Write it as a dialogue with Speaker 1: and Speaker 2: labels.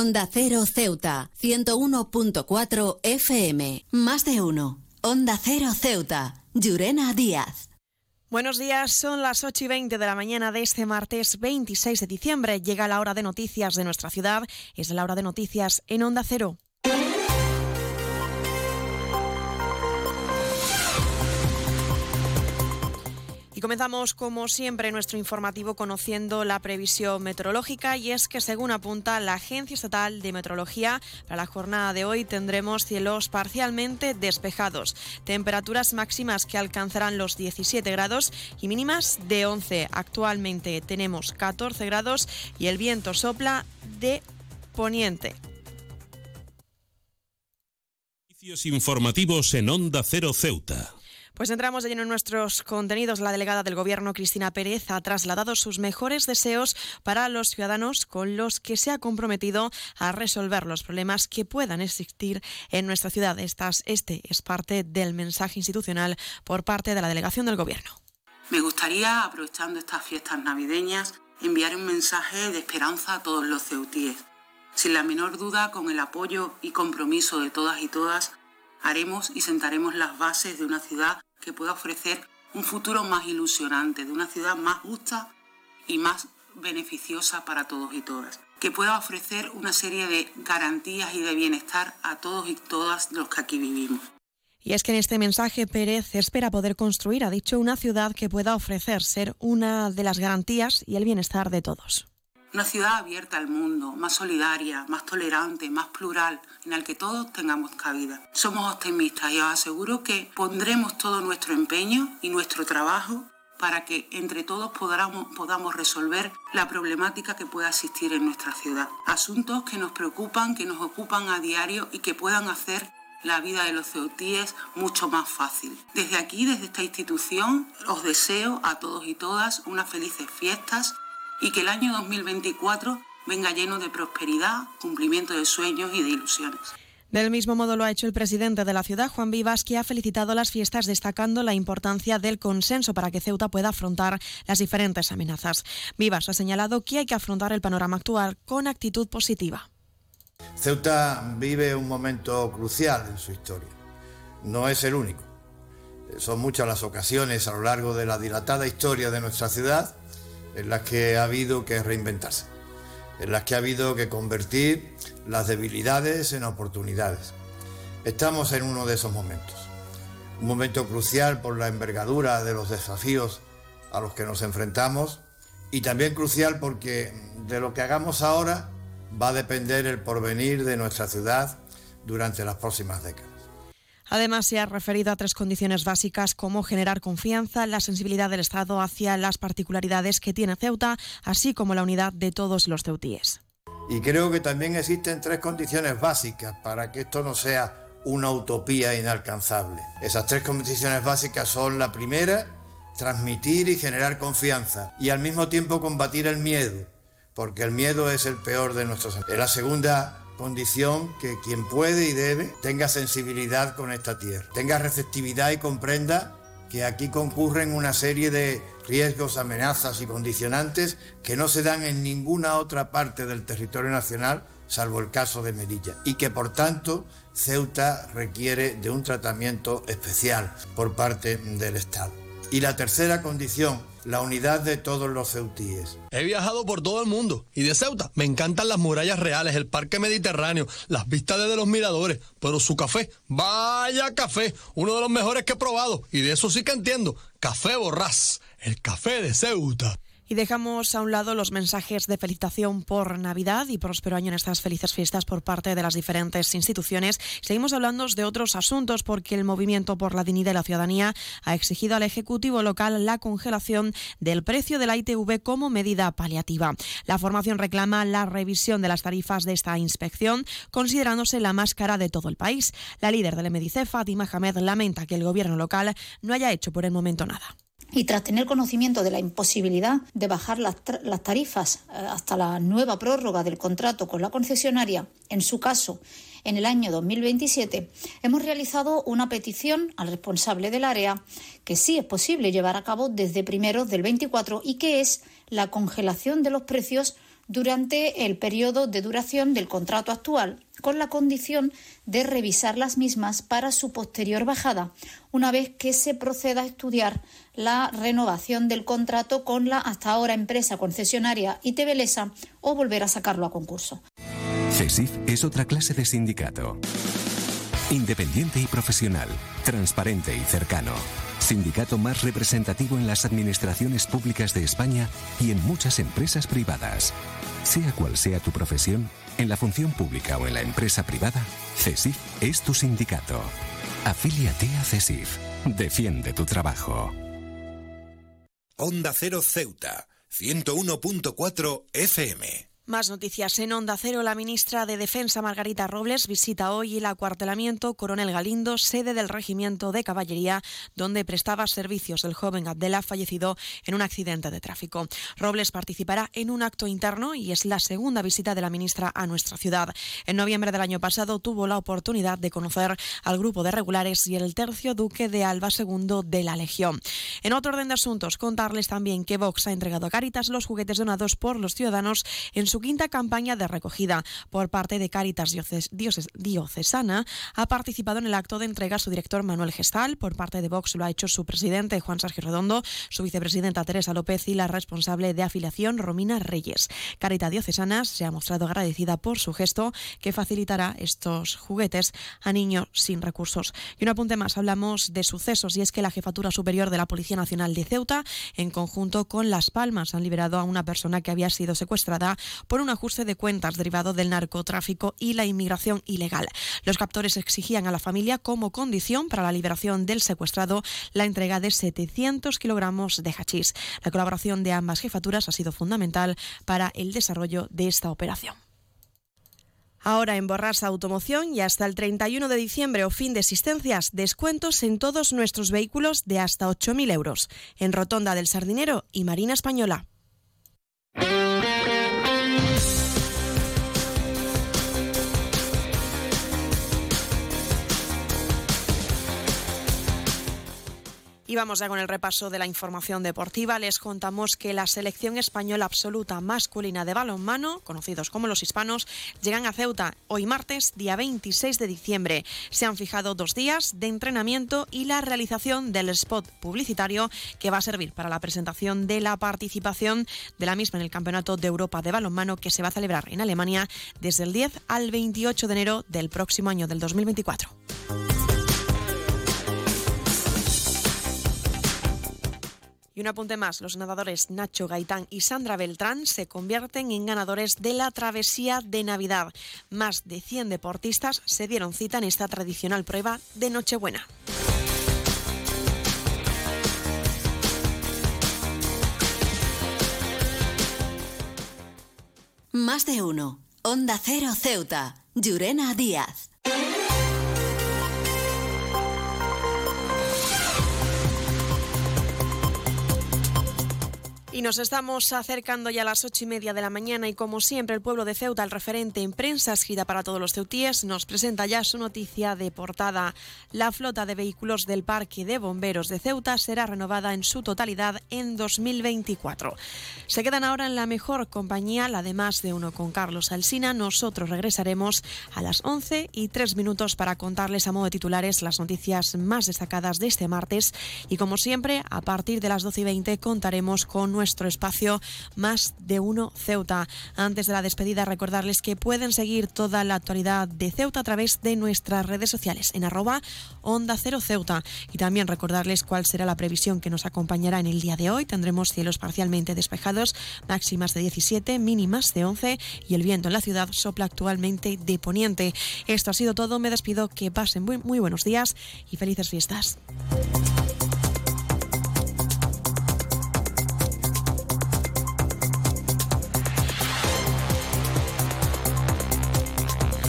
Speaker 1: Onda Cero Ceuta, 101.4 FM. Más de uno. Onda Cero Ceuta. Llurena Díaz.
Speaker 2: Buenos días, son las 8 y 20 de la mañana de este martes 26 de diciembre. Llega la hora de noticias de nuestra ciudad. Es la hora de noticias en Onda Cero. Y comenzamos, como siempre, nuestro informativo conociendo la previsión meteorológica y es que, según apunta la Agencia Estatal de Meteorología, para la jornada de hoy tendremos cielos parcialmente despejados, temperaturas máximas que alcanzarán los 17 grados y mínimas de 11. Actualmente tenemos 14 grados y el viento sopla de poniente.
Speaker 3: Informativos en Onda Cero Ceuta.
Speaker 2: Pues entramos de lleno en nuestros contenidos. La delegada del Gobierno, Cristina Pérez, ha trasladado sus mejores deseos para los ciudadanos con los que se ha comprometido a resolver los problemas que puedan existir en nuestra ciudad. Estas, este es parte del mensaje institucional por parte de la delegación del Gobierno.
Speaker 4: Me gustaría, aprovechando estas fiestas navideñas, enviar un mensaje de esperanza a todos los ceutíes. Sin la menor duda, con el apoyo y compromiso de todas y todas, haremos y sentaremos las bases de una ciudad que pueda ofrecer un futuro más ilusionante, de una ciudad más justa y más beneficiosa para todos y todas, que pueda ofrecer una serie de garantías y de bienestar a todos y todas los que aquí vivimos.
Speaker 2: Y es que en este mensaje Pérez espera poder construir, ha dicho, una ciudad que pueda ofrecer ser una de las garantías y el bienestar de todos.
Speaker 4: Una ciudad abierta al mundo, más solidaria, más tolerante, más plural, en la que todos tengamos cabida. Somos optimistas y os aseguro que pondremos todo nuestro empeño y nuestro trabajo para que entre todos podamos, podamos resolver la problemática que pueda existir en nuestra ciudad. Asuntos que nos preocupan, que nos ocupan a diario y que puedan hacer la vida de los ceutíes mucho más fácil. Desde aquí, desde esta institución, os deseo a todos y todas unas felices fiestas y que el año 2024 venga lleno de prosperidad, cumplimiento de sueños y de ilusiones.
Speaker 2: Del mismo modo lo ha hecho el presidente de la ciudad, Juan Vivas, que ha felicitado las fiestas destacando la importancia del consenso para que Ceuta pueda afrontar las diferentes amenazas. Vivas ha señalado que hay que afrontar el panorama actual con actitud positiva.
Speaker 5: Ceuta vive un momento crucial en su historia. No es el único. Son muchas las ocasiones a lo largo de la dilatada historia de nuestra ciudad en las que ha habido que reinventarse, en las que ha habido que convertir las debilidades en oportunidades. Estamos en uno de esos momentos, un momento crucial por la envergadura de los desafíos a los que nos enfrentamos y también crucial porque de lo que hagamos ahora va a depender el porvenir de nuestra ciudad durante las próximas décadas.
Speaker 2: Además, se ha referido a tres condiciones básicas como generar confianza, la sensibilidad del Estado hacia las particularidades que tiene Ceuta, así como la unidad de todos los ceutíes.
Speaker 5: Y creo que también existen tres condiciones básicas para que esto no sea una utopía inalcanzable. Esas tres condiciones básicas son la primera, transmitir y generar confianza y al mismo tiempo combatir el miedo, porque el miedo es el peor de nuestros... La segunda condición que quien puede y debe tenga sensibilidad con esta tierra, tenga receptividad y comprenda que aquí concurren una serie de riesgos, amenazas y condicionantes que no se dan en ninguna otra parte del territorio nacional, salvo el caso de Melilla, y que por tanto Ceuta requiere de un tratamiento especial por parte del Estado. Y la tercera condición la unidad de todos los ceutíes.
Speaker 6: He viajado por todo el mundo y de Ceuta me encantan las murallas reales, el parque mediterráneo, las vistas desde los miradores, pero su café, vaya café, uno de los mejores que he probado y de eso sí que entiendo, café borrás, el café de Ceuta.
Speaker 2: Y dejamos a un lado los mensajes de felicitación por Navidad y próspero año en estas felices fiestas por parte de las diferentes instituciones. Seguimos hablando de otros asuntos porque el Movimiento por la Dignidad de la Ciudadanía ha exigido al Ejecutivo local la congelación del precio de la ITV como medida paliativa. La formación reclama la revisión de las tarifas de esta inspección, considerándose la más cara de todo el país. La líder del MDC, Fátima Hamed, lamenta que el gobierno local no haya hecho por el momento nada.
Speaker 7: Y tras tener conocimiento de la imposibilidad de bajar las, tarifas eh, hasta la nueva prórroga del contrato con la concesionaria, en su caso en el año 2027, hemos realizado una petición al responsable del área que sí es posible llevar a cabo desde primeros del 24 y que es la congelación de los precios durante el periodo de duración del contrato actual, con la condición de revisar las mismas para su posterior bajada, una vez que se proceda a estudiar la renovación del contrato con la hasta ahora empresa concesionaria ITBLESA o volver a sacarlo a concurso.
Speaker 8: CESIF es otra clase de sindicato. Independiente y profesional, transparente y cercano. Sindicato más representativo en las administraciones públicas de España y en muchas empresas privadas. Sea cual sea tu profesión, en la función pública o en la empresa privada, CESIF es tu sindicato. Afíliate a CESIF. Defiende tu trabajo.
Speaker 3: Onda Cero Ceuta, 101.4 FM.
Speaker 2: Más noticias en Onda Cero. La ministra de Defensa, Margarita Robles, visita hoy el acuartelamiento Coronel Galindo, sede del Regimiento de Caballería, donde prestaba servicios el joven Abdela, fallecido en un accidente de tráfico. Robles participará en un acto interno y es la segunda visita de la ministra a nuestra ciudad. En noviembre del año pasado tuvo la oportunidad de conocer al grupo de regulares y el tercio duque de Alba II de la Legión. En otro orden de asuntos, contarles también que Vox ha entregado a Caritas los juguetes donados por los ciudadanos en su quinta campaña de recogida por parte de Caritas Diocesana. Ha participado en el acto de entrega su director Manuel Gestal. Por parte de Vox lo ha hecho su presidente Juan Sergio Redondo, su vicepresidenta Teresa López y la responsable de afiliación Romina Reyes. Caritas Diocesana se ha mostrado agradecida por su gesto que facilitará estos juguetes a niños sin recursos. Y un apunte más, hablamos de sucesos y es que la Jefatura Superior de la Policía Nacional de Ceuta, en conjunto con Las Palmas, han liberado a una persona que había sido secuestrada por un ajuste de cuentas derivado del narcotráfico y la inmigración ilegal. Los captores exigían a la familia como condición para la liberación del secuestrado la entrega de 700 kilogramos de hachís. La colaboración de ambas jefaturas ha sido fundamental para el desarrollo de esta operación. Ahora en Borrasa Automoción y hasta el 31 de diciembre o fin de existencias, descuentos en todos nuestros vehículos de hasta 8.000 euros. En Rotonda del Sardinero y Marina Española. Y vamos ya con el repaso de la información deportiva. Les contamos que la selección española absoluta masculina de balonmano, conocidos como los hispanos, llegan a Ceuta hoy martes, día 26 de diciembre. Se han fijado dos días de entrenamiento y la realización del spot publicitario que va a servir para la presentación de la participación de la misma en el Campeonato de Europa de balonmano que se va a celebrar en Alemania desde el 10 al 28 de enero del próximo año del 2024. Y un apunte más, los nadadores Nacho Gaitán y Sandra Beltrán se convierten en ganadores de la travesía de Navidad. Más de 100 deportistas se dieron cita en esta tradicional prueba de Nochebuena.
Speaker 1: Más de uno. Onda Cero Ceuta. Llurena Díaz.
Speaker 2: Y nos estamos acercando ya a las ocho y media de la mañana y como siempre el pueblo de Ceuta, el referente en prensa escrita para todos los ceutíes, nos presenta ya su noticia de portada. La flota de vehículos del Parque de Bomberos de Ceuta será renovada en su totalidad en 2024. Se quedan ahora en la mejor compañía, la de más de uno con Carlos Alsina. Nosotros regresaremos a las 11 y tres minutos para contarles a modo de titulares las noticias más destacadas de este martes y como siempre a partir de las 12 y 20 contaremos con nuestro nuestro espacio Más de Uno Ceuta. Antes de la despedida, recordarles que pueden seguir toda la actualidad de Ceuta a través de nuestras redes sociales en arroba Onda Cero Ceuta. Y también recordarles cuál será la previsión que nos acompañará en el día de hoy. Tendremos cielos parcialmente despejados, máximas de 17, mínimas de 11 y el viento en la ciudad sopla actualmente de poniente. Esto ha sido todo. Me despido. Que pasen muy, muy buenos días y felices fiestas.